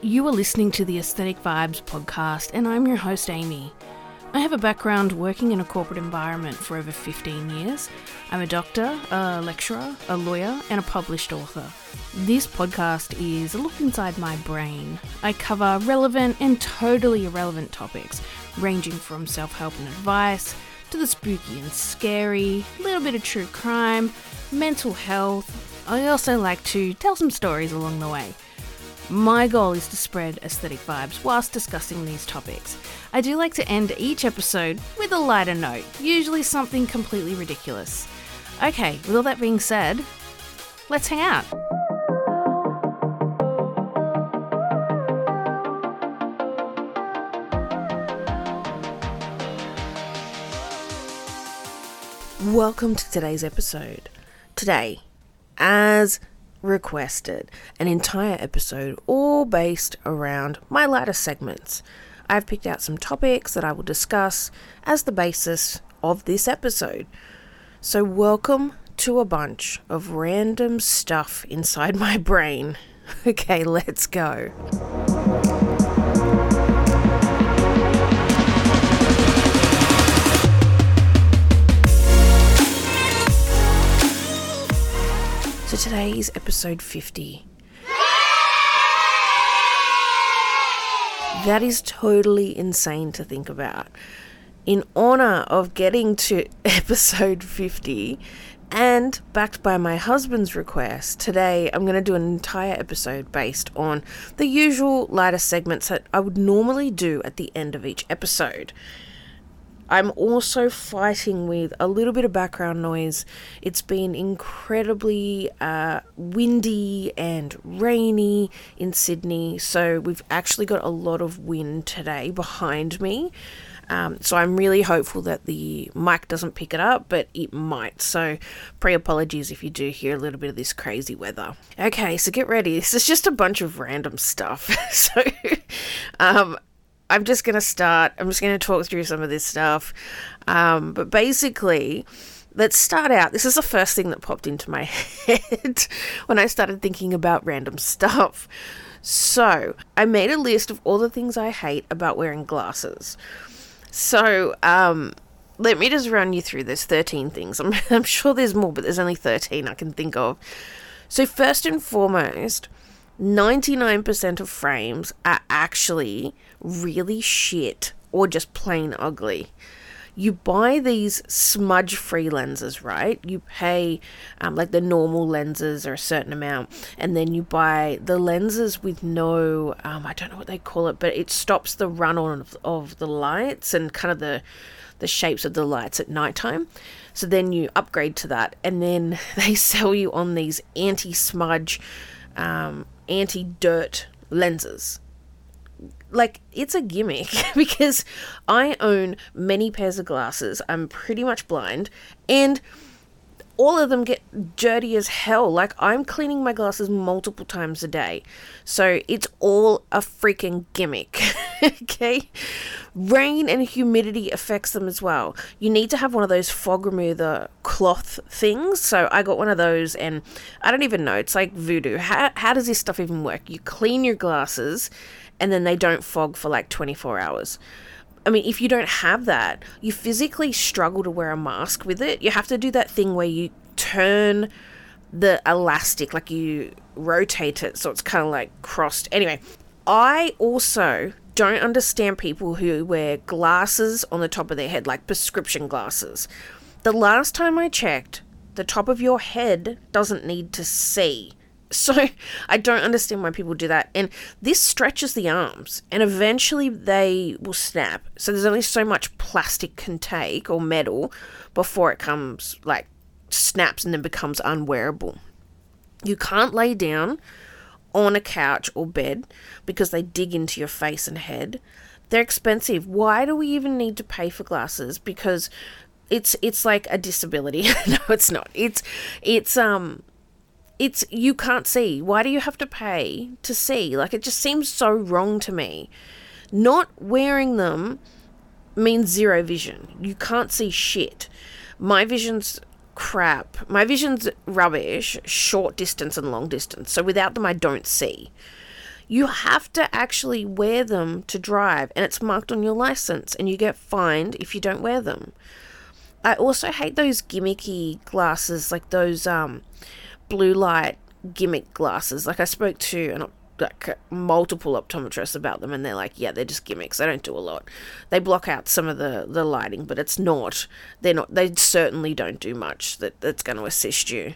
You are listening to the Aesthetic Vibes podcast, and I'm your host, Amy. I have a background working in a corporate environment for over 15 years. I'm a doctor, a lecturer, a lawyer, and a published author. This podcast is a look inside my brain. I cover relevant and totally irrelevant topics, ranging from self help and advice to the spooky and scary, a little bit of true crime, mental health. I also like to tell some stories along the way. My goal is to spread aesthetic vibes whilst discussing these topics. I do like to end each episode with a lighter note, usually something completely ridiculous. Okay, with all that being said, let's hang out. Welcome to today's episode. Today, as requested, an entire episode all based around my lighter segments. I've picked out some topics that I will discuss as the basis of this episode. So, welcome to a bunch of random stuff inside my brain. Okay, let's go. So today is episode 50. That is totally insane to think about. In honor of getting to episode 50 and backed by my husband's request, today I'm going to do an entire episode based on the usual lighter segments that I would normally do at the end of each episode. I'm also fighting with a little bit of background noise. It's been incredibly uh, windy and rainy in Sydney, so we've actually got a lot of wind today behind me. Um, so I'm really hopeful that the mic doesn't pick it up, but it might. So pre apologies if you do hear a little bit of this crazy weather. Okay, so get ready. This is just a bunch of random stuff. so um, I'm just going to start. I'm just going to talk through some of this stuff. Um, but basically, let's start out. This is the first thing that popped into my head when I started thinking about random stuff. So, I made a list of all the things I hate about wearing glasses. So, um, let me just run you through this 13 things. I'm, I'm sure there's more, but there's only 13 I can think of. So, first and foremost, 99% of frames are actually really shit or just plain ugly. You buy these smudge free lenses, right? You pay um, like the normal lenses are a certain amount, and then you buy the lenses with no, um, I don't know what they call it, but it stops the run on of, of the lights and kind of the the shapes of the lights at nighttime. So then you upgrade to that, and then they sell you on these anti smudge, um, anti dirt lenses like it's a gimmick because I own many pairs of glasses. I'm pretty much blind and all of them get dirty as hell. Like I'm cleaning my glasses multiple times a day. So it's all a freaking gimmick. okay? Rain and humidity affects them as well. You need to have one of those fog remover cloth things. So I got one of those and I don't even know. It's like voodoo. How, how does this stuff even work? You clean your glasses and then they don't fog for like 24 hours. I mean, if you don't have that, you physically struggle to wear a mask with it. You have to do that thing where you turn the elastic, like you rotate it so it's kind of like crossed. Anyway, I also don't understand people who wear glasses on the top of their head, like prescription glasses. The last time I checked, the top of your head doesn't need to see. So I don't understand why people do that. And this stretches the arms and eventually they will snap. So there's only so much plastic can take or metal before it comes like snaps and then becomes unwearable. You can't lay down on a couch or bed because they dig into your face and head. They're expensive. Why do we even need to pay for glasses? Because it's it's like a disability. no, it's not. It's it's um it's you can't see. Why do you have to pay to see? Like it just seems so wrong to me. Not wearing them means zero vision. You can't see shit. My vision's crap. My vision's rubbish, short distance and long distance. So without them I don't see. You have to actually wear them to drive, and it's marked on your license, and you get fined if you don't wear them. I also hate those gimmicky glasses, like those um, blue light gimmick glasses. Like I spoke to an like multiple optometrists about them and they're like yeah they're just gimmicks. They don't do a lot. They block out some of the the lighting but it's not they're not they certainly don't do much that that's going to assist you.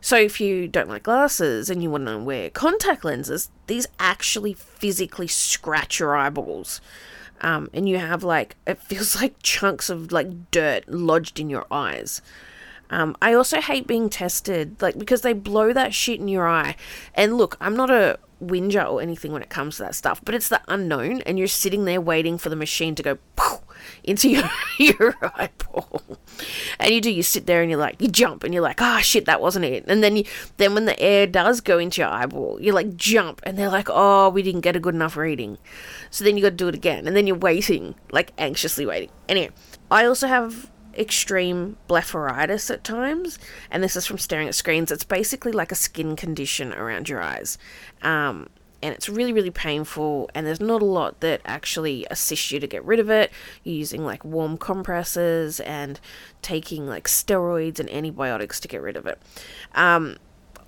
So if you don't like glasses and you want to wear contact lenses these actually physically scratch your eyeballs. Um, and you have like it feels like chunks of like dirt lodged in your eyes um, I also hate being tested, like because they blow that shit in your eye. And look, I'm not a whinger or anything when it comes to that stuff, but it's the unknown, and you're sitting there waiting for the machine to go into your, your eyeball. And you do, you sit there and you're like, you jump and you're like, ah, oh, shit, that wasn't it. And then you, then when the air does go into your eyeball, you like jump and they're like, oh, we didn't get a good enough reading. So then you got to do it again. And then you're waiting, like anxiously waiting. Anyway, I also have extreme blepharitis at times, and this is from staring at screens. It's basically like a skin condition around your eyes. Um, and it's really, really painful, and there's not a lot that actually assists you to get rid of it. You're using like warm compresses and taking like steroids and antibiotics to get rid of it. Um,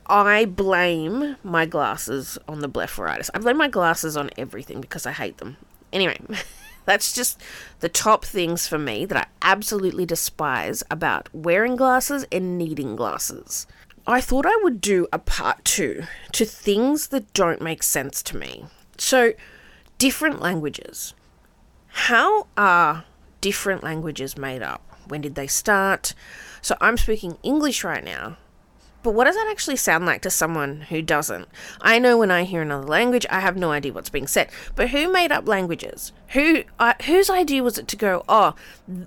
I blame my glasses on the blepharitis. I blame my glasses on everything because I hate them. Anyway. That's just the top things for me that I absolutely despise about wearing glasses and needing glasses. I thought I would do a part two to things that don't make sense to me. So, different languages. How are different languages made up? When did they start? So, I'm speaking English right now, but what does that actually sound like to someone who doesn't? I know when I hear another language, I have no idea what's being said. But who made up languages? Who uh, whose idea was it to go? Oh,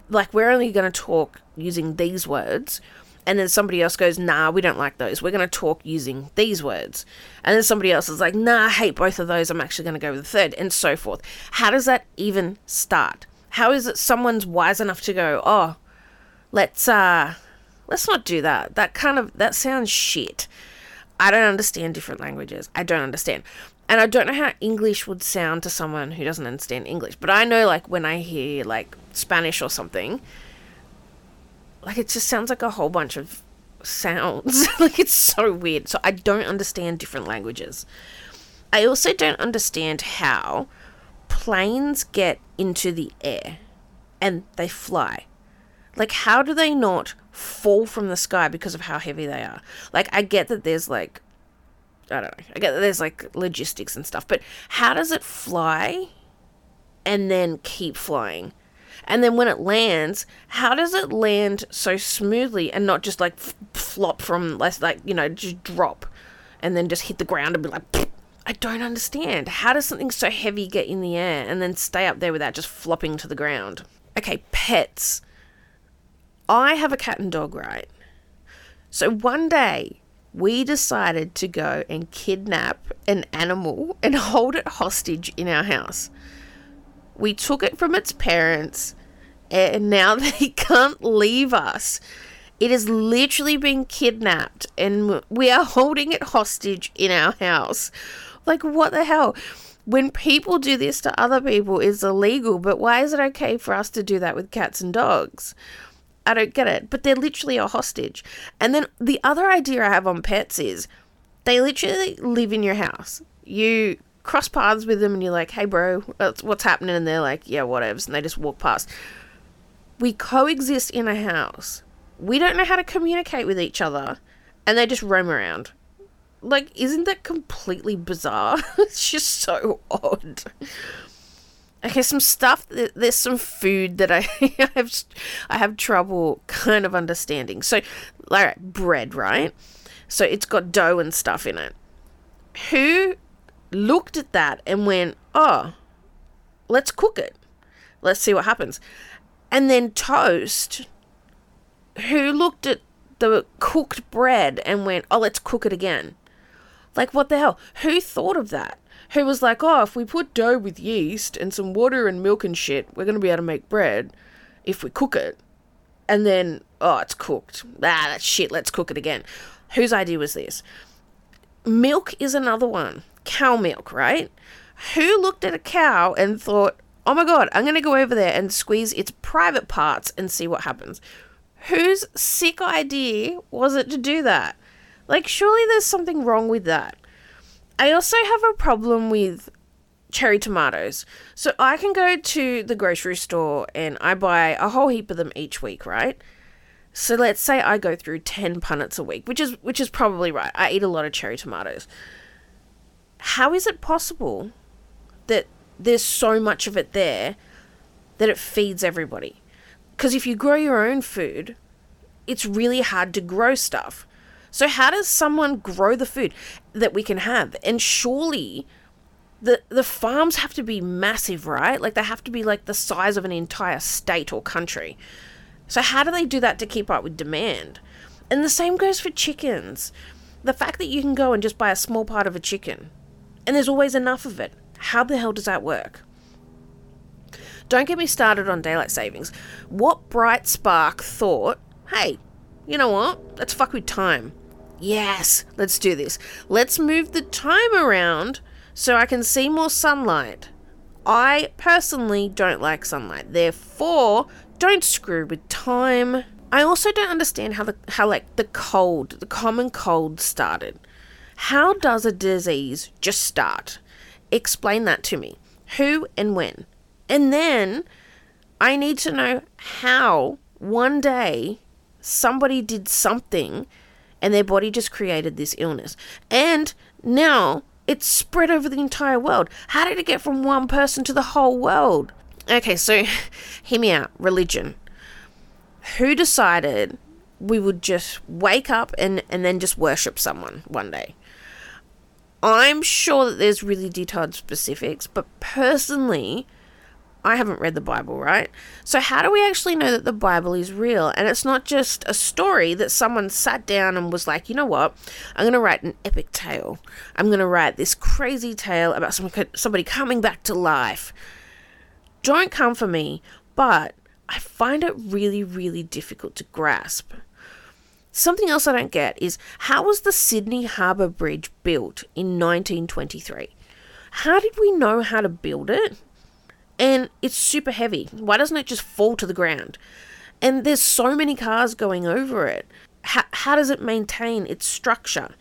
like we're only going to talk using these words, and then somebody else goes, "Nah, we don't like those. We're going to talk using these words." And then somebody else is like, "Nah, I hate both of those. I'm actually going to go with the third, and so forth. How does that even start? How is it someone's wise enough to go, "Oh, let's uh." Let's not do that. That kind of that sounds shit. I don't understand different languages. I don't understand. And I don't know how English would sound to someone who doesn't understand English. But I know like when I hear like Spanish or something, like it just sounds like a whole bunch of sounds. like it's so weird. So I don't understand different languages. I also don't understand how planes get into the air and they fly. Like, how do they not fall from the sky because of how heavy they are? Like, I get that there's like, I don't know, I get that there's like logistics and stuff, but how does it fly and then keep flying? And then when it lands, how does it land so smoothly and not just like f- flop from less, like, you know, just drop and then just hit the ground and be like, I don't understand. How does something so heavy get in the air and then stay up there without just flopping to the ground? Okay, pets. I have a cat and dog, right? So one day we decided to go and kidnap an animal and hold it hostage in our house. We took it from its parents and now they can't leave us. It has literally been kidnapped and we are holding it hostage in our house. Like, what the hell? When people do this to other people, it's illegal, but why is it okay for us to do that with cats and dogs? I don't get it. But they're literally a hostage. And then the other idea I have on pets is they literally live in your house. You cross paths with them and you're like, hey, bro, what's happening? And they're like, yeah, whatevs. And they just walk past. We coexist in a house. We don't know how to communicate with each other. And they just roam around. Like, isn't that completely bizarre? it's just so odd. Okay, some stuff. There's some food that I have I have trouble kind of understanding. So, like bread, right? So it's got dough and stuff in it. Who looked at that and went, "Oh, let's cook it. Let's see what happens." And then toast. Who looked at the cooked bread and went, "Oh, let's cook it again." Like what the hell? Who thought of that? Who was like, oh, if we put dough with yeast and some water and milk and shit, we're going to be able to make bread if we cook it. And then, oh, it's cooked. Ah, that's shit, let's cook it again. Whose idea was this? Milk is another one. cow milk, right? Who looked at a cow and thought, oh my god, I'm going to go over there and squeeze its private parts and see what happens? Whose sick idea was it to do that? Like, surely there's something wrong with that. I also have a problem with cherry tomatoes. So I can go to the grocery store and I buy a whole heap of them each week, right? So let's say I go through 10 punnets a week, which is which is probably right. I eat a lot of cherry tomatoes. How is it possible that there's so much of it there that it feeds everybody? Because if you grow your own food, it's really hard to grow stuff. So how does someone grow the food that we can have? And surely the the farms have to be massive, right? Like they have to be like the size of an entire state or country. So how do they do that to keep up with demand? And the same goes for chickens. The fact that you can go and just buy a small part of a chicken and there's always enough of it. How the hell does that work? Don't get me started on daylight savings. What bright spark thought, hey, you know what? Let's fuck with time. Yes, let's do this. Let's move the time around so I can see more sunlight. I personally don't like sunlight. Therefore, don't screw with time. I also don't understand how the how like the cold, the common cold started. How does a disease just start? Explain that to me. Who and when? And then I need to know how one day somebody did something and their body just created this illness. And now it's spread over the entire world. How did it get from one person to the whole world? Okay, so hear me out. Religion. Who decided we would just wake up and, and then just worship someone one day? I'm sure that there's really detailed specifics, but personally, I haven't read the Bible, right? So, how do we actually know that the Bible is real? And it's not just a story that someone sat down and was like, you know what? I'm going to write an epic tale. I'm going to write this crazy tale about somebody coming back to life don't come for me, but I find it really, really difficult to grasp. Something else I don't get is how was the Sydney Harbour Bridge built in 1923? How did we know how to build it? And it's super heavy. Why doesn't it just fall to the ground? And there's so many cars going over it. How, how does it maintain its structure?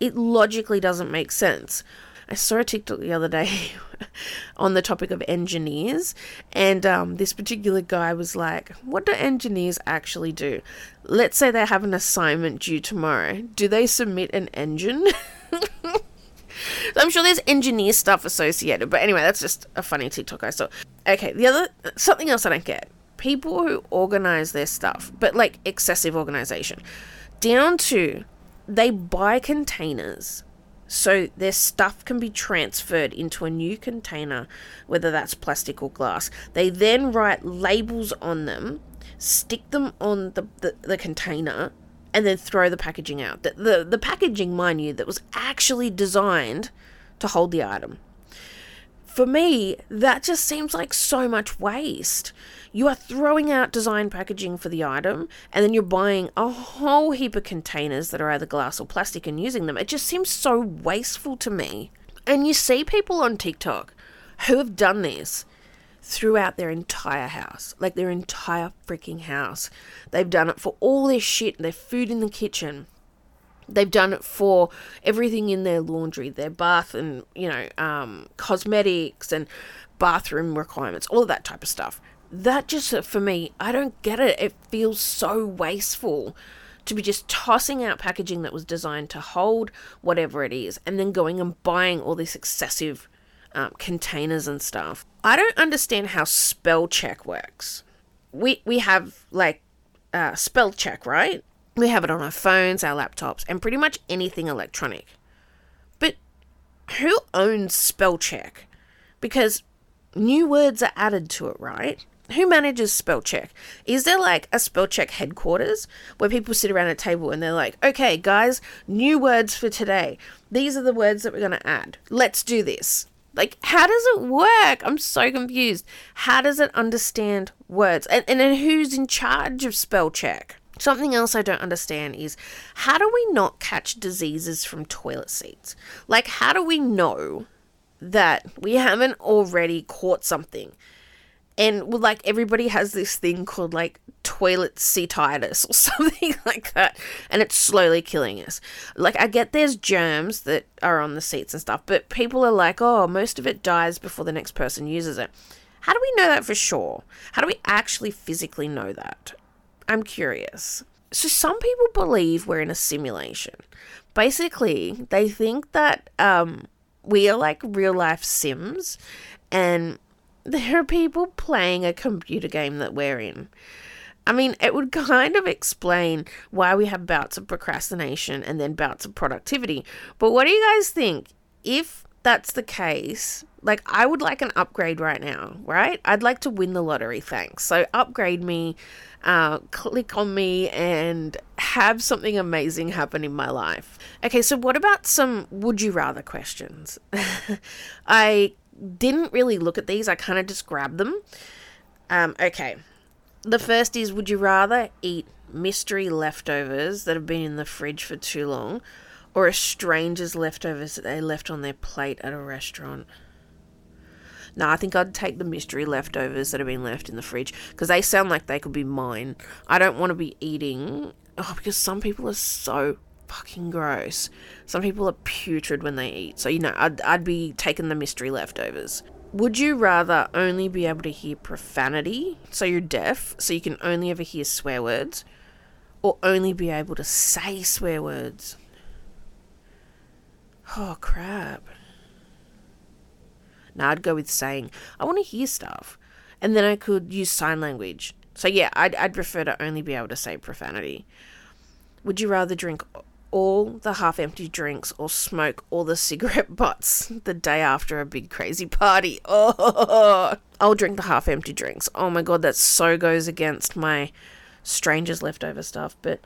It logically doesn't make sense. I saw a TikTok the other day on the topic of engineers, and um, this particular guy was like, What do engineers actually do? Let's say they have an assignment due tomorrow. Do they submit an engine? I'm sure there's engineer stuff associated, but anyway, that's just a funny TikTok I saw. Okay, the other something else I don't get people who organize their stuff, but like excessive organization, down to they buy containers so their stuff can be transferred into a new container, whether that's plastic or glass. They then write labels on them, stick them on the, the, the container, and then throw the packaging out. The, the, the packaging, mind you, that was actually designed to hold the item. For me, that just seems like so much waste. You are throwing out design packaging for the item, and then you're buying a whole heap of containers that are either glass or plastic and using them. It just seems so wasteful to me. And you see people on TikTok who have done this throughout their entire house, like their entire freaking house. They've done it for all their shit, their food in the kitchen. They've done it for everything in their laundry, their bath and, you know, um, cosmetics and bathroom requirements, all of that type of stuff that just for me, I don't get it. It feels so wasteful to be just tossing out packaging that was designed to hold whatever it is and then going and buying all this excessive um, containers and stuff. I don't understand how spell check works. We we have like uh, spell check, right? We have it on our phones, our laptops, and pretty much anything electronic. But who owns spell check? Because new words are added to it, right? who manages spell check? Is there like a spell check headquarters where people sit around a table and they're like, okay, guys, new words for today. These are the words that we're going to add. Let's do this. Like, how does it work? I'm so confused. How does it understand words? And, and then who's in charge of spell check? Something else I don't understand is how do we not catch diseases from toilet seats? Like, how do we know that we haven't already caught something? And like everybody has this thing called like toilet seatitis or something like that, and it's slowly killing us. Like, I get there's germs that are on the seats and stuff, but people are like, oh, most of it dies before the next person uses it. How do we know that for sure? How do we actually physically know that? I'm curious. So, some people believe we're in a simulation. Basically, they think that um, we are like real life Sims, and there are people playing a computer game that we're in. I mean, it would kind of explain why we have bouts of procrastination and then bouts of productivity. But what do you guys think? If that's the case, like I would like an upgrade right now, right? I'd like to win the lottery, thanks. So upgrade me, uh, click on me, and have something amazing happen in my life. Okay, so what about some would you rather questions? I didn't really look at these, I kind of just grabbed them. Um, okay, the first is would you rather eat mystery leftovers that have been in the fridge for too long or a stranger's leftovers that they left on their plate at a restaurant? No, I think I'd take the mystery leftovers that have been left in the fridge because they sound like they could be mine. I don't want to be eating. Oh, because some people are so fucking gross. Some people are putrid when they eat. So, you know, I'd, I'd be taking the mystery leftovers. Would you rather only be able to hear profanity, so you're deaf, so you can only ever hear swear words, or only be able to say swear words? Oh, crap. Now I'd go with saying, I want to hear stuff. And then I could use sign language. So yeah, I'd, I'd prefer to only be able to say profanity. Would you rather drink all the half empty drinks or smoke all the cigarette butts the day after a big crazy party? Oh, I'll drink the half empty drinks. Oh my god, that so goes against my strangers leftover stuff, but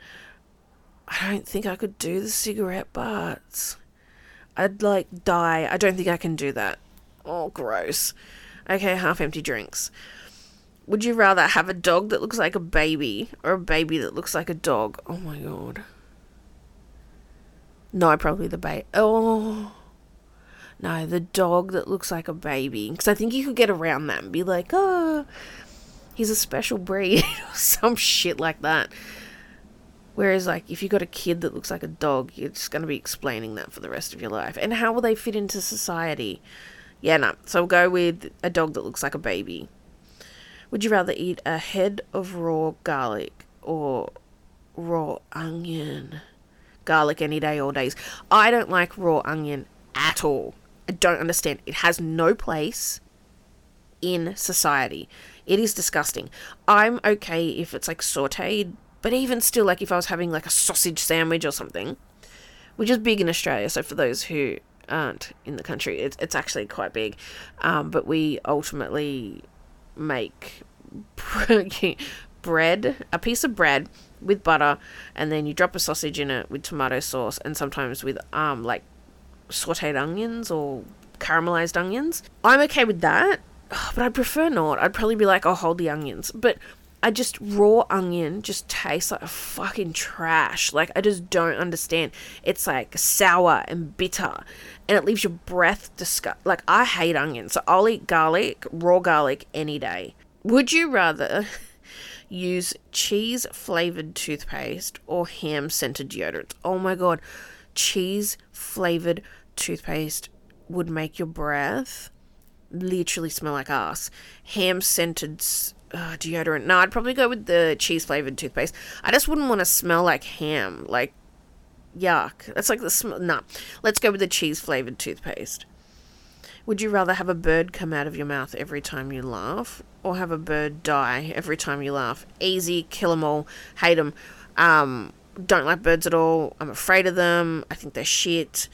I don't think I could do the cigarette butts. I'd like die. I don't think I can do that. Oh, gross. Okay, half empty drinks. Would you rather have a dog that looks like a baby or a baby that looks like a dog? Oh my god. No, probably the baby. Oh. No, the dog that looks like a baby. Because I think you could get around that and be like, oh, he's a special breed or some shit like that. Whereas, like, if you got a kid that looks like a dog, you're just going to be explaining that for the rest of your life. And how will they fit into society? Yeah, no. So we'll go with a dog that looks like a baby. Would you rather eat a head of raw garlic or raw onion? Garlic any day, all days. I don't like raw onion at all. I don't understand. It has no place in society. It is disgusting. I'm okay if it's like sauteed, but even still, like if I was having like a sausage sandwich or something, which is big in Australia. So for those who aren't in the country. It's, it's actually quite big. Um, but we ultimately make bread, a piece of bread with butter, and then you drop a sausage in it with tomato sauce and sometimes with um like sauteed onions or caramelized onions. I'm okay with that, but I'd prefer not. I'd probably be like, I'll hold the onions. But I just raw onion just tastes like a fucking trash. Like I just don't understand. It's like sour and bitter, and it leaves your breath disgust. Like I hate onions, so I'll eat garlic, raw garlic any day. Would you rather use cheese flavored toothpaste or ham scented deodorant? Oh my god, cheese flavored toothpaste would make your breath literally smell like ass. Ham scented uh, deodorant. No, I'd probably go with the cheese flavored toothpaste. I just wouldn't want to smell like ham. Like, yuck. That's like the smell. Nah. Let's go with the cheese flavored toothpaste. Would you rather have a bird come out of your mouth every time you laugh or have a bird die every time you laugh? Easy, kill them all, hate them. Um, don't like birds at all. I'm afraid of them. I think they're shit.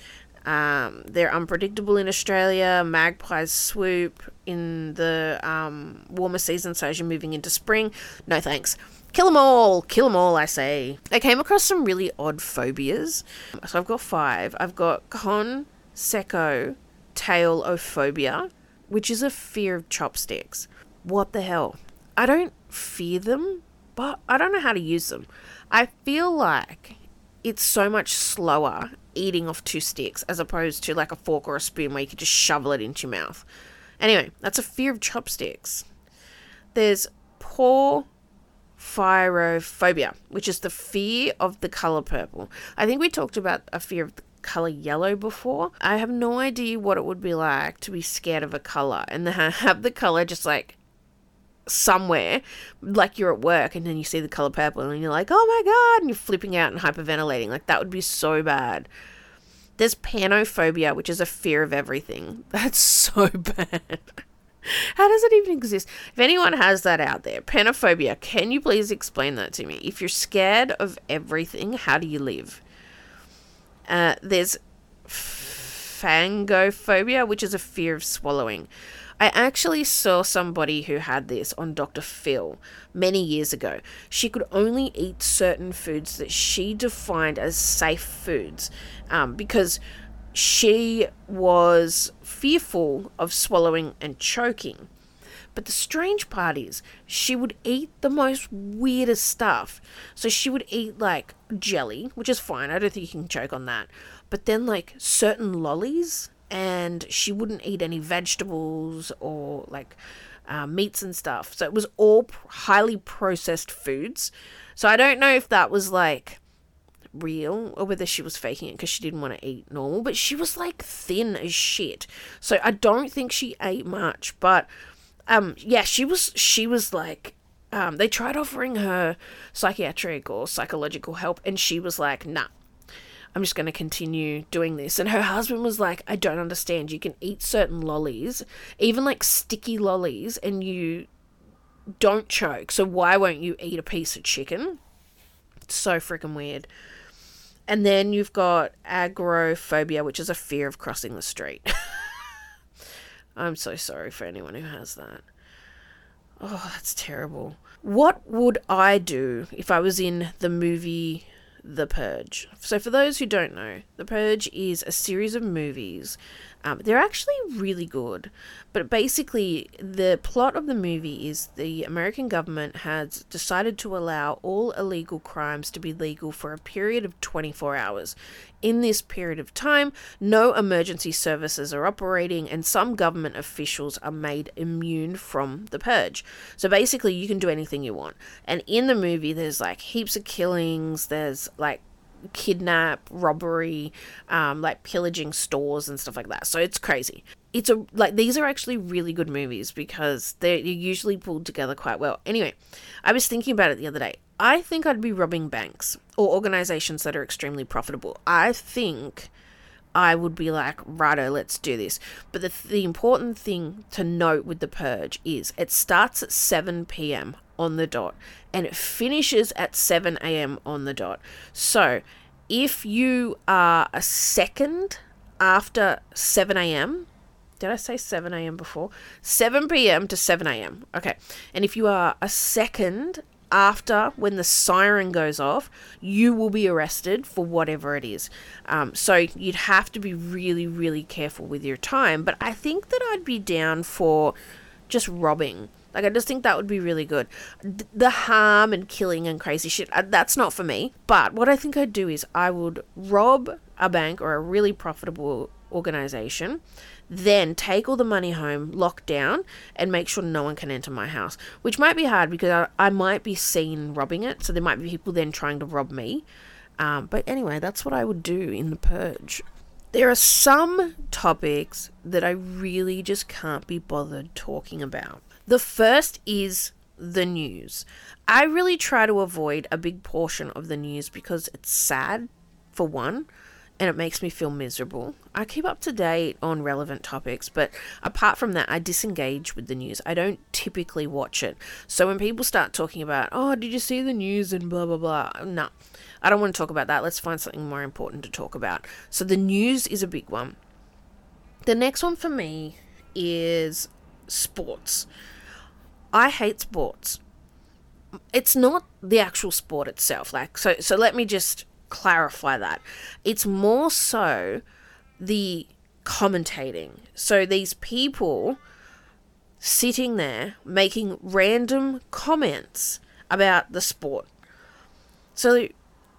Um, they're unpredictable in Australia. Magpies swoop in the um, warmer season, so as you're moving into spring, no thanks. Kill them all, kill them all, I say. I came across some really odd phobias. So I've got five. I've got con seco taillophobia, which is a fear of chopsticks. What the hell? I don't fear them, but I don't know how to use them. I feel like it's so much slower eating off two sticks as opposed to like a fork or a spoon where you can just shovel it into your mouth. Anyway, that's a fear of chopsticks. There's poor porphyrophobia, which is the fear of the color purple. I think we talked about a fear of the color yellow before. I have no idea what it would be like to be scared of a color and have the color just like somewhere, like you're at work and then you see the color purple and you're like, oh my god, and you're flipping out and hyperventilating. Like that would be so bad. There's panophobia, which is a fear of everything. That's so bad. How does it even exist? If anyone has that out there, panophobia, can you please explain that to me? If you're scared of everything, how do you live? Uh, there's phagophobia, which is a fear of swallowing. I actually saw somebody who had this on Dr. Phil many years ago. She could only eat certain foods that she defined as safe foods um, because she was fearful of swallowing and choking. But the strange part is, she would eat the most weirdest stuff. So she would eat like jelly, which is fine. I don't think you can choke on that. But then, like certain lollies and she wouldn't eat any vegetables or like uh, meats and stuff. So it was all highly processed foods. So I don't know if that was like real or whether she was faking it because she didn't want to eat normal, but she was like thin as shit. So I don't think she ate much, but um yeah, she was she was like um they tried offering her psychiatric or psychological help and she was like, "Nah, I'm just going to continue doing this. And her husband was like, I don't understand. You can eat certain lollies, even like sticky lollies, and you don't choke. So why won't you eat a piece of chicken? It's so freaking weird. And then you've got agoraphobia, which is a fear of crossing the street. I'm so sorry for anyone who has that. Oh, that's terrible. What would I do if I was in the movie the Purge. So, for those who don't know, The Purge is a series of movies. Um, they're actually really good, but basically, the plot of the movie is the American government has decided to allow all illegal crimes to be legal for a period of 24 hours. In this period of time, no emergency services are operating, and some government officials are made immune from the purge. So basically, you can do anything you want. And in the movie, there's like heaps of killings, there's like kidnap, robbery, um, like pillaging stores and stuff like that. So it's crazy. It's a like these are actually really good movies because they're usually pulled together quite well. Anyway, I was thinking about it the other day. I think I'd be robbing banks or organizations that are extremely profitable. I think I would be like, righto, let's do this. But the, the important thing to note with The Purge is it starts at 7 p.m. on the dot and it finishes at 7 a.m. on the dot. So if you are a second after 7 a.m., did I say 7 a.m. before? 7 p.m. to 7 a.m. Okay. And if you are a second after when the siren goes off, you will be arrested for whatever it is. Um, so you'd have to be really, really careful with your time. But I think that I'd be down for just robbing. Like, I just think that would be really good. The harm and killing and crazy shit, uh, that's not for me. But what I think I'd do is I would rob a bank or a really profitable organization then take all the money home, lock down, and make sure no one can enter my house. Which might be hard because I, I might be seen robbing it, so there might be people then trying to rob me. Um, but anyway, that's what I would do in the purge. There are some topics that I really just can't be bothered talking about. The first is the news. I really try to avoid a big portion of the news because it's sad, for one and it makes me feel miserable. I keep up to date on relevant topics, but apart from that, I disengage with the news. I don't typically watch it. So when people start talking about, oh, did you see the news and blah, blah, blah, no, I don't want to talk about that. Let's find something more important to talk about. So the news is a big one. The next one for me is sports. I hate sports. It's not the actual sport itself. Like so so let me just clarify that. It's more so the commentating. So these people sitting there making random comments about the sport. So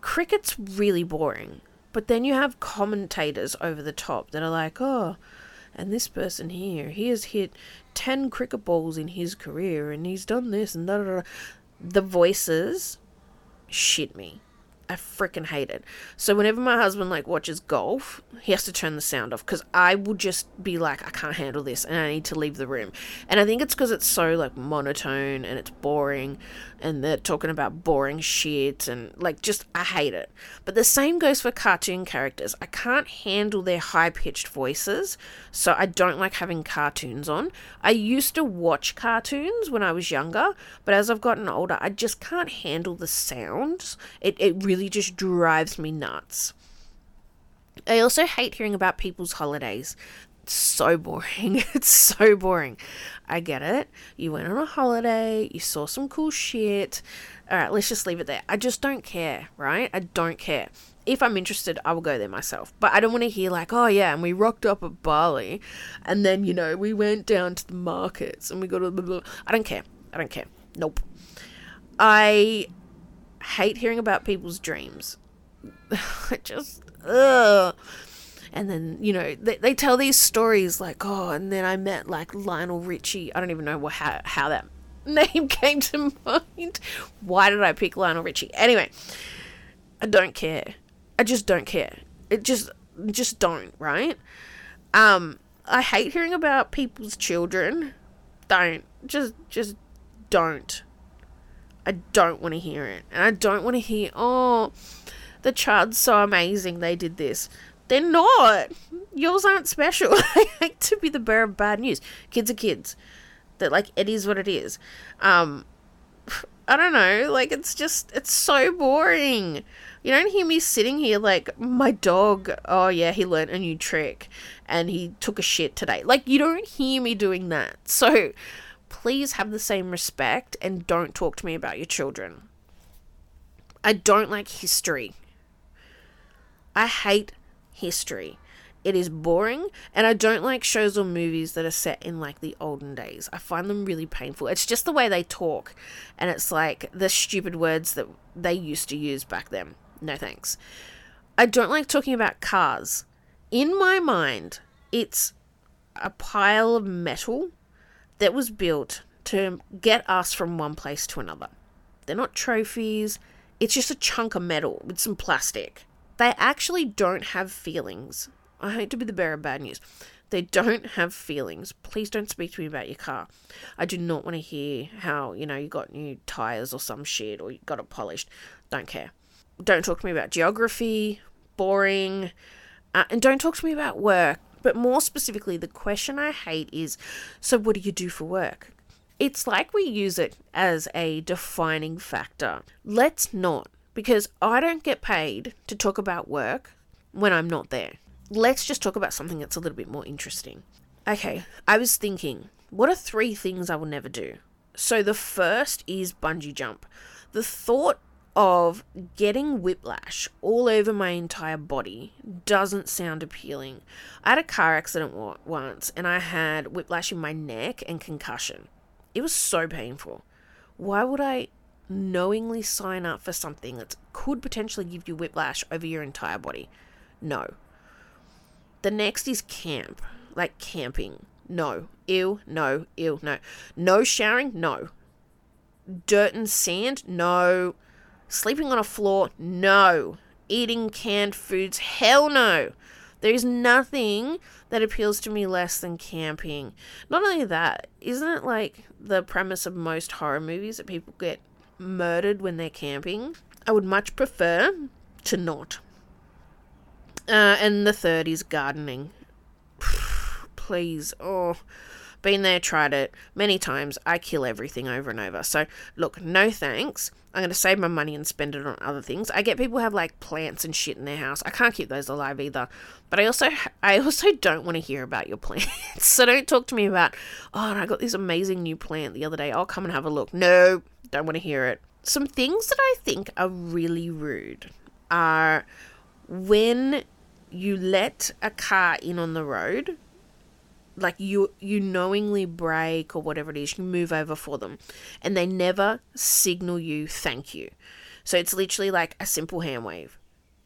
cricket's really boring. But then you have commentators over the top that are like, oh, and this person here, he has hit 10 cricket balls in his career and he's done this and da da da. The voices shit me. I freaking hate it. So whenever my husband like watches golf, he has to turn the sound off because I will just be like, I can't handle this, and I need to leave the room. And I think it's because it's so like monotone and it's boring, and they're talking about boring shit and like just I hate it. But the same goes for cartoon characters. I can't handle their high pitched voices, so I don't like having cartoons on. I used to watch cartoons when I was younger, but as I've gotten older, I just can't handle the sounds. It it really really just drives me nuts. I also hate hearing about people's holidays. It's so boring. It's so boring. I get it. You went on a holiday, you saw some cool shit. All right, let's just leave it there. I just don't care, right? I don't care. If I'm interested, I will go there myself. But I don't want to hear, like, oh, yeah, and we rocked up at Bali, and then, you know, we went down to the markets and we got a blah. I don't care. I don't care. Nope. I hate hearing about people's dreams. I just, ugh. And then, you know, they, they tell these stories like, oh, and then I met like Lionel Richie. I don't even know what, how, how that name came to mind. Why did I pick Lionel Richie? Anyway, I don't care. I just don't care. It just, just don't, right? Um, I hate hearing about people's children. Don't. Just, just don't. I don't want to hear it. And I don't want to hear, oh, the child's so amazing they did this. They're not. Yours aren't special. I hate to be the bearer of bad news. Kids are kids. That like it is what it is. Um I don't know, like it's just it's so boring. You don't hear me sitting here like my dog, oh yeah, he learned a new trick and he took a shit today. Like you don't hear me doing that. So please have the same respect and don't talk to me about your children. I don't like history. I hate history. It is boring, and I don't like shows or movies that are set in like the olden days. I find them really painful. It's just the way they talk, and it's like the stupid words that they used to use back then. No thanks. I don't like talking about cars. In my mind, it's a pile of metal that was built to get us from one place to another. They're not trophies, it's just a chunk of metal with some plastic. They actually don't have feelings. I hate to be the bearer of bad news. They don't have feelings. Please don't speak to me about your car. I do not want to hear how, you know, you got new tires or some shit or you got it polished. Don't care. Don't talk to me about geography, boring. Uh, and don't talk to me about work. But more specifically, the question I hate is so, what do you do for work? It's like we use it as a defining factor. Let's not, because I don't get paid to talk about work when I'm not there. Let's just talk about something that's a little bit more interesting. Okay, I was thinking, what are three things I will never do? So the first is bungee jump. The thought of getting whiplash all over my entire body doesn't sound appealing. I had a car accident once and I had whiplash in my neck and concussion. It was so painful. Why would I knowingly sign up for something that could potentially give you whiplash over your entire body? No. The next is camp, like camping. No. Ew, no, ew, no. No showering? No. Dirt and sand? No. Sleeping on a floor? No. Eating canned foods? Hell no. There is nothing that appeals to me less than camping. Not only that, isn't it like the premise of most horror movies that people get murdered when they're camping? I would much prefer to not. Uh, and the third is gardening. Please. Oh, been there, tried it many times. I kill everything over and over. So, look, no thanks. I'm going to save my money and spend it on other things. I get people have like plants and shit in their house. I can't keep those alive either. But I also I also don't want to hear about your plants. so don't talk to me about, "Oh, I got this amazing new plant the other day. I'll come and have a look." No, don't want to hear it. Some things that I think are really rude are when you let a car in on the road like you you knowingly break or whatever it is you move over for them and they never signal you thank you So it's literally like a simple hand wave.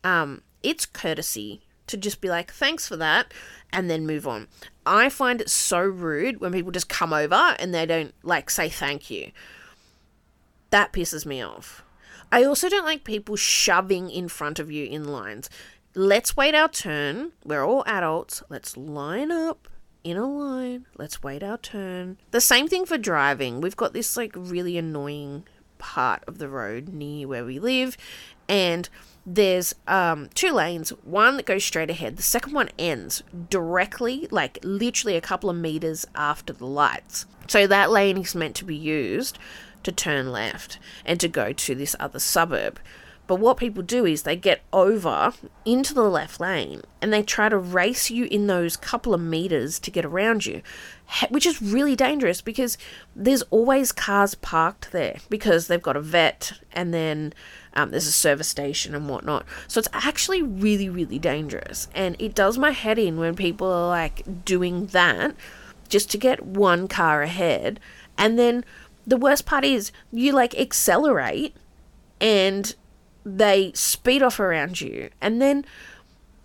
Um, it's courtesy to just be like, thanks for that, and then move on. I find it so rude when people just come over and they don't like say thank you. That pisses me off. I also don't like people shoving in front of you in lines. Let's wait our turn. We're all adults. Let's line up in a line. Let's wait our turn. The same thing for driving. We've got this like really annoying part of the road near where we live, and there's um, two lanes one that goes straight ahead the second one ends directly like literally a couple of meters after the lights so that lane is meant to be used to turn left and to go to this other suburb but what people do is they get over into the left lane and they try to race you in those couple of meters to get around you, which is really dangerous because there's always cars parked there because they've got a vet and then um, there's a service station and whatnot. So it's actually really, really dangerous. And it does my head in when people are like doing that just to get one car ahead. And then the worst part is you like accelerate and they speed off around you. And then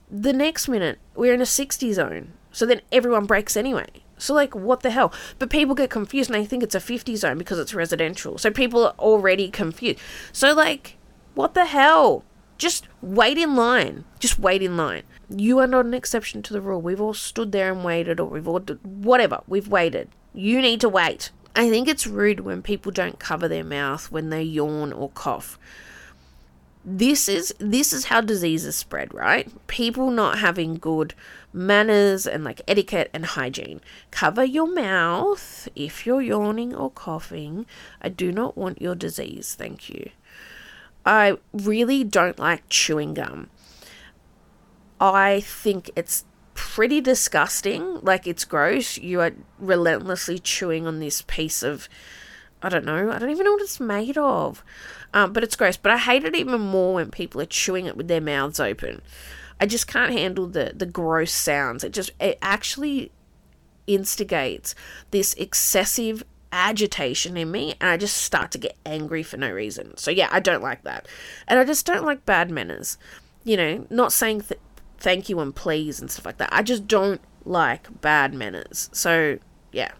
the next minute, we're in a 60 zone. So then everyone brakes anyway. So, like, what the hell? But people get confused and they think it's a 50 zone because it's residential. So people are already confused. So, like, what the hell? Just wait in line. Just wait in line. You are not an exception to the rule. We've all stood there and waited, or we've all, whatever, we've waited. You need to wait. I think it's rude when people don't cover their mouth when they yawn or cough. This is this is how diseases spread right? People not having good manners and like etiquette and hygiene. Cover your mouth if you're yawning or coughing. I do not want your disease. Thank you. I really don't like chewing gum. I think it's pretty disgusting like it's gross you are relentlessly chewing on this piece of i don't know i don't even know what it's made of um, but it's gross. But I hate it even more when people are chewing it with their mouths open. I just can't handle the the gross sounds. It just it actually instigates this excessive agitation in me and I just start to get angry for no reason. So yeah, I don't like that. And I just don't like bad manners. You know, not saying th- thank you and please and stuff like that. I just don't like bad manners. So yeah,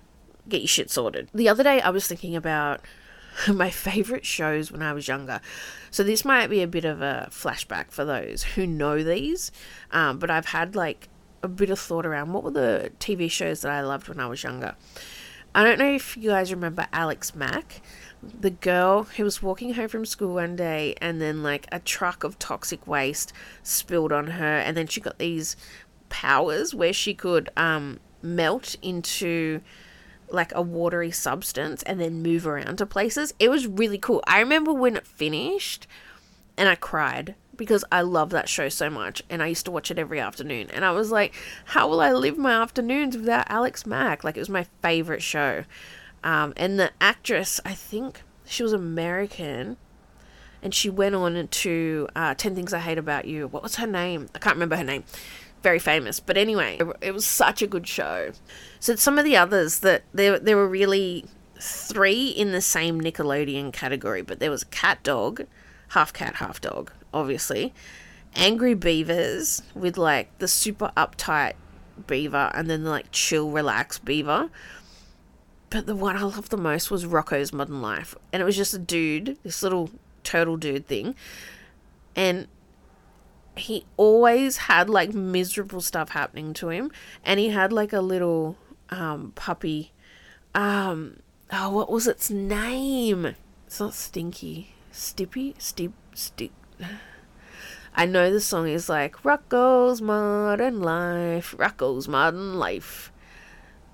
get your shit sorted. The other day I was thinking about my favorite shows when I was younger. So this might be a bit of a flashback for those who know these, um, but I've had like a bit of thought around what were the TV shows that I loved when I was younger. I don't know if you guys remember Alex Mack, the girl who was walking home from school one day and then like a truck of toxic waste spilled on her and then she got these powers where she could um, melt into like a watery substance and then move around to places. It was really cool. I remember when it finished and I cried because I love that show so much and I used to watch it every afternoon. And I was like, how will I live my afternoons without Alex Mack? Like, it was my favorite show. Um, and the actress, I think she was American and she went on to uh, 10 Things I Hate About You. What was her name? I can't remember her name very famous. But anyway, it was such a good show. So some of the others that there there were really three in the same Nickelodeon category, but there was Cat Dog, half cat, half dog, obviously. Angry Beavers with like the super uptight beaver and then the like chill, relaxed beaver. But the one I loved the most was Rocko's Modern Life. And it was just a dude, this little turtle dude thing. And he always had like miserable stuff happening to him and he had like a little um puppy um oh what was its name it's not stinky stippy stip stick I know the song is like Rocko's Modern Life, Rocko's Modern Life.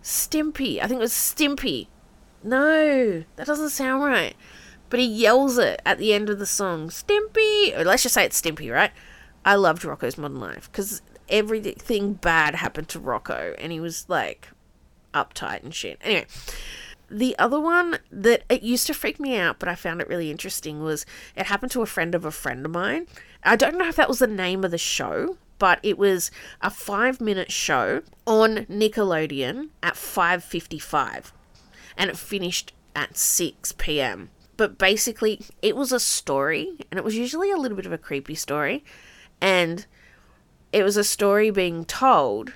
Stimpy. I think it was Stimpy. No, that doesn't sound right. But he yells it at the end of the song. Stimpy! Or let's just say it's Stimpy, right? I loved Rocko's Modern Life because everything bad happened to Rocko and he was like uptight and shit. Anyway, the other one that it used to freak me out, but I found it really interesting was it happened to a friend of a friend of mine. I don't know if that was the name of the show, but it was a five minute show on Nickelodeon at 5.55 and it finished at 6 p.m but basically, it was a story, and it was usually a little bit of a creepy story. And it was a story being told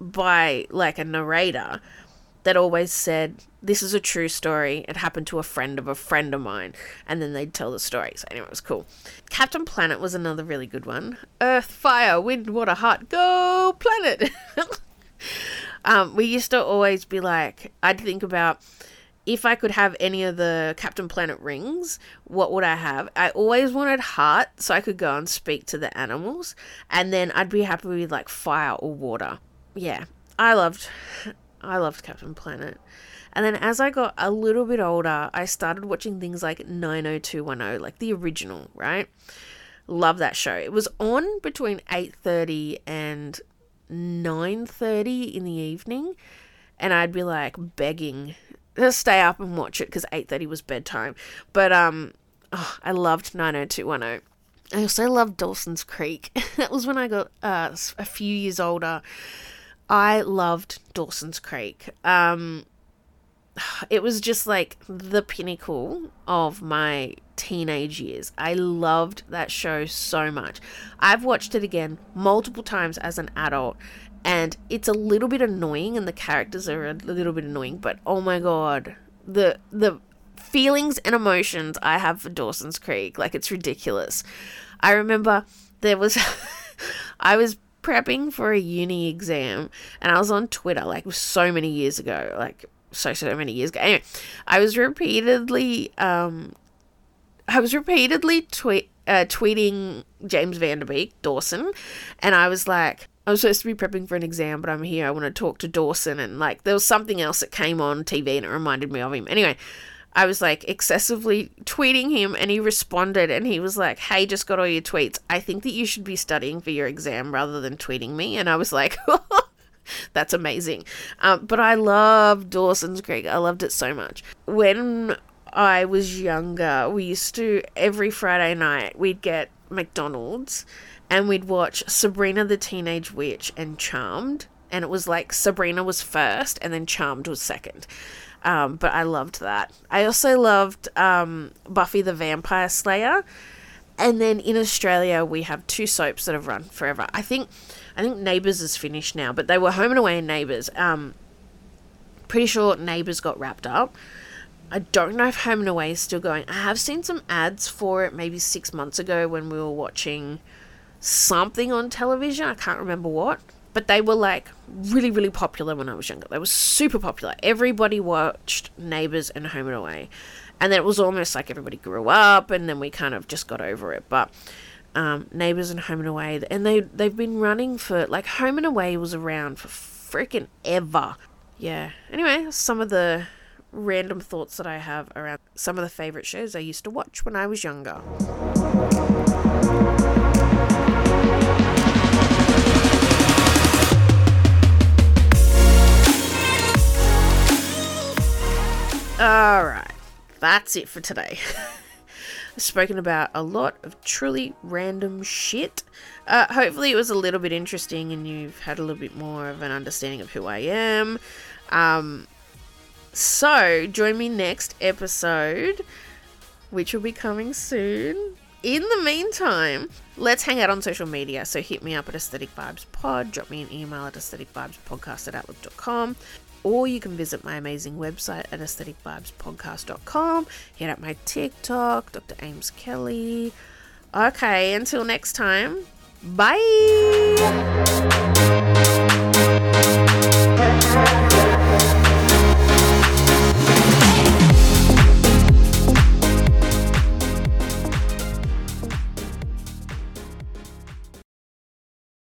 by like a narrator that always said, This is a true story. It happened to a friend of a friend of mine. And then they'd tell the story. So, anyway, it was cool. Captain Planet was another really good one. Earth, fire, wind, water, heart, go, planet. um, we used to always be like, I'd think about if I could have any of the Captain Planet rings, what would I have? I always wanted heart so I could go and speak to the animals, and then I'd be happy with like fire or water. Yeah, I loved I loved Captain Planet. And then as I got a little bit older, I started watching things like 90210, like the original, right? Love that show. It was on between 8:30 and 9:30 in the evening, and I'd be like begging to stay up and watch it because 8.30 was bedtime. But um, oh, I loved 90210. I also loved Dawson's Creek. that was when I got uh, a few years older. I loved Dawson's Creek. Um, it was just like the pinnacle of my teenage years. I loved that show so much. I've watched it again multiple times as an adult and it's a little bit annoying and the characters are a little bit annoying but oh my god the the feelings and emotions i have for dawson's creek like it's ridiculous i remember there was i was prepping for a uni exam and i was on twitter like so many years ago like so so many years ago anyway i was repeatedly um i was repeatedly tweet uh, tweeting James Van Der Beek Dawson, and I was like, I was supposed to be prepping for an exam, but I'm here. I want to talk to Dawson. And like, there was something else that came on TV and it reminded me of him. Anyway, I was like excessively tweeting him and he responded and he was like, Hey, just got all your tweets. I think that you should be studying for your exam rather than tweeting me. And I was like, That's amazing. Um, but I love Dawson's Creek. I loved it so much. When I was younger, we used to, every Friday night, we'd get McDonald's and we'd watch Sabrina the Teenage Witch and Charmed. And it was like Sabrina was first and then Charmed was second. Um, but I loved that. I also loved um, Buffy the Vampire Slayer. And then in Australia, we have two soaps that have run forever. I think, I think Neighbours is finished now, but they were Home and Away and Neighbours. Um, pretty sure Neighbours got wrapped up. I don't know if Home and Away is still going. I have seen some ads for it maybe six months ago when we were watching something on television. I can't remember what. But they were like really, really popular when I was younger. They were super popular. Everybody watched Neighbours and Home and Away. And then it was almost like everybody grew up and then we kind of just got over it. But um, Neighbours and Home and Away, and they, they've been running for, like, Home and Away was around for freaking ever. Yeah. Anyway, some of the random thoughts that I have around some of the favourite shows I used to watch when I was younger. Alright, that's it for today. I've spoken about a lot of truly random shit. Uh, hopefully, it was a little bit interesting and you've had a little bit more of an understanding of who I am. Um, so, join me next episode, which will be coming soon. In the meantime, let's hang out on social media. So hit me up at Aesthetic Vibes Pod, drop me an email at aestheticvibespodcast at outlook.com or you can visit my amazing website at aestheticvibespodcast.com. Hit up my TikTok, Dr. Ames Kelly. Okay, until next time, bye.